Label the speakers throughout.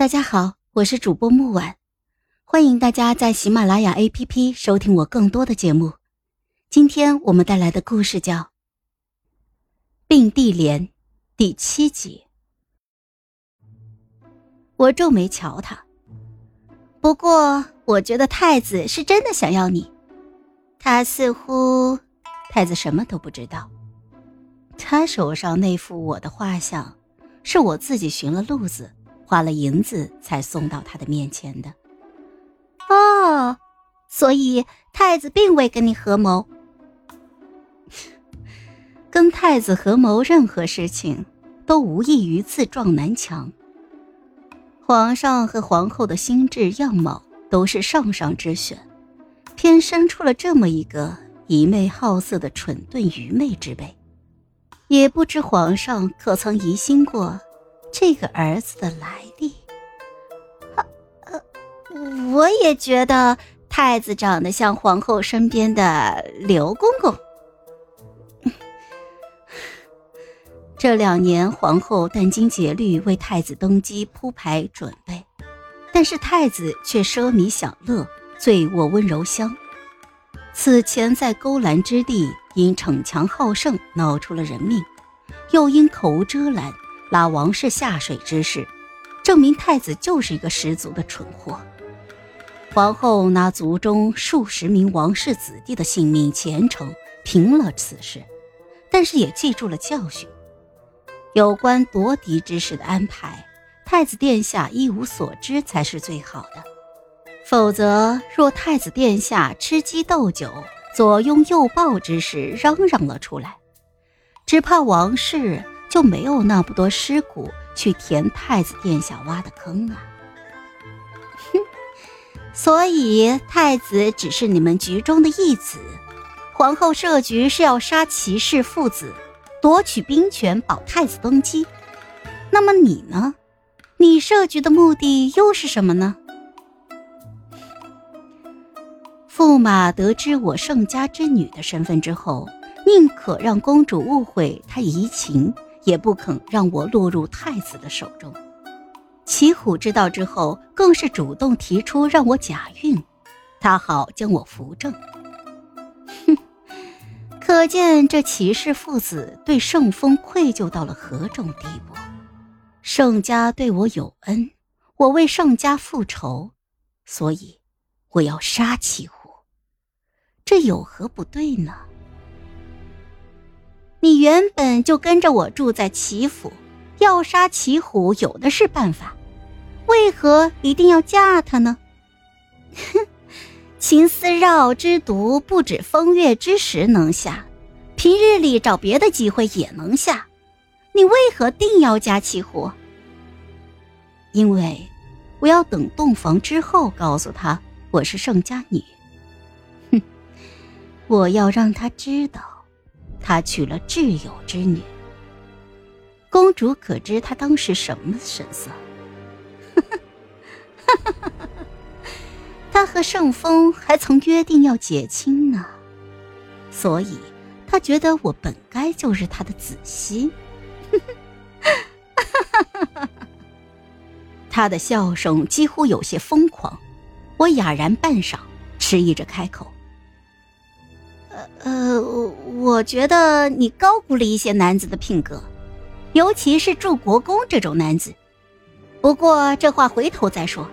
Speaker 1: 大家好，我是主播木婉，欢迎大家在喜马拉雅 APP 收听我更多的节目。今天我们带来的故事叫《并蒂莲》第七集。我皱眉瞧他，不过我觉得太子是真的想要你。他似乎，太子什么都不知道。他手上那幅我的画像，是我自己寻了路子。花了银子才送到他的面前的。哦，所以太子并未跟你合谋。跟太子合谋任何事情，都无异于自撞南墙。皇上和皇后的心智样貌都是上上之选，偏生出了这么一个一媚好色的蠢钝愚昧之辈。也不知皇上可曾疑心过？这个儿子的来历，呃，我也觉得太子长得像皇后身边的刘公公。这两年，皇后殚精竭虑为太子登基铺排准备，但是太子却奢靡享乐，醉卧温柔乡。此前在勾栏之地因逞强好胜闹出了人命，又因口无遮拦。拉王室下水之事，证明太子就是一个十足的蠢货。皇后拿族中数十名王室子弟的性命虔诚平了此事，但是也记住了教训。有关夺嫡之事的安排，太子殿下一无所知才是最好的。否则，若太子殿下吃鸡斗酒、左拥右抱之事嚷嚷了出来，只怕王室。就没有那么多尸骨去填太子殿下挖的坑啊！哼，所以太子只是你们局中的义子，皇后设局是要杀齐氏父子，夺取兵权，保太子登基。那么你呢？你设局的目的又是什么呢？驸马得知我盛家之女的身份之后，宁可让公主误会他移情。也不肯让我落入太子的手中。齐虎知道之后，更是主动提出让我假孕，他好将我扶正。哼，可见这齐氏父子对盛风愧疚到了何种地步。盛家对我有恩，我为盛家复仇，所以我要杀齐虎，这有何不对呢？你原本就跟着我住在齐府，要杀齐虎有的是办法，为何一定要嫁他呢？哼，秦思绕之毒不止风月之时能下，平日里找别的机会也能下，你为何定要加齐虎？因为我要等洞房之后告诉他我是盛家女。哼，我要让他知道。他娶了挚友之女，公主可知他当时什么神色？他和盛风还曾约定要结亲呢，所以他觉得我本该就是他的子媳。他的笑声几乎有些疯狂，我哑然半晌，迟疑着开口。呃，我觉得你高估了一些男子的品格，尤其是祝国公这种男子。不过这话回头再说。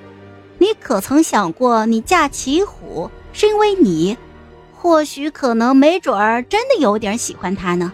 Speaker 1: 你可曾想过，你嫁齐虎是因为你，或许可能没准儿真的有点喜欢他呢？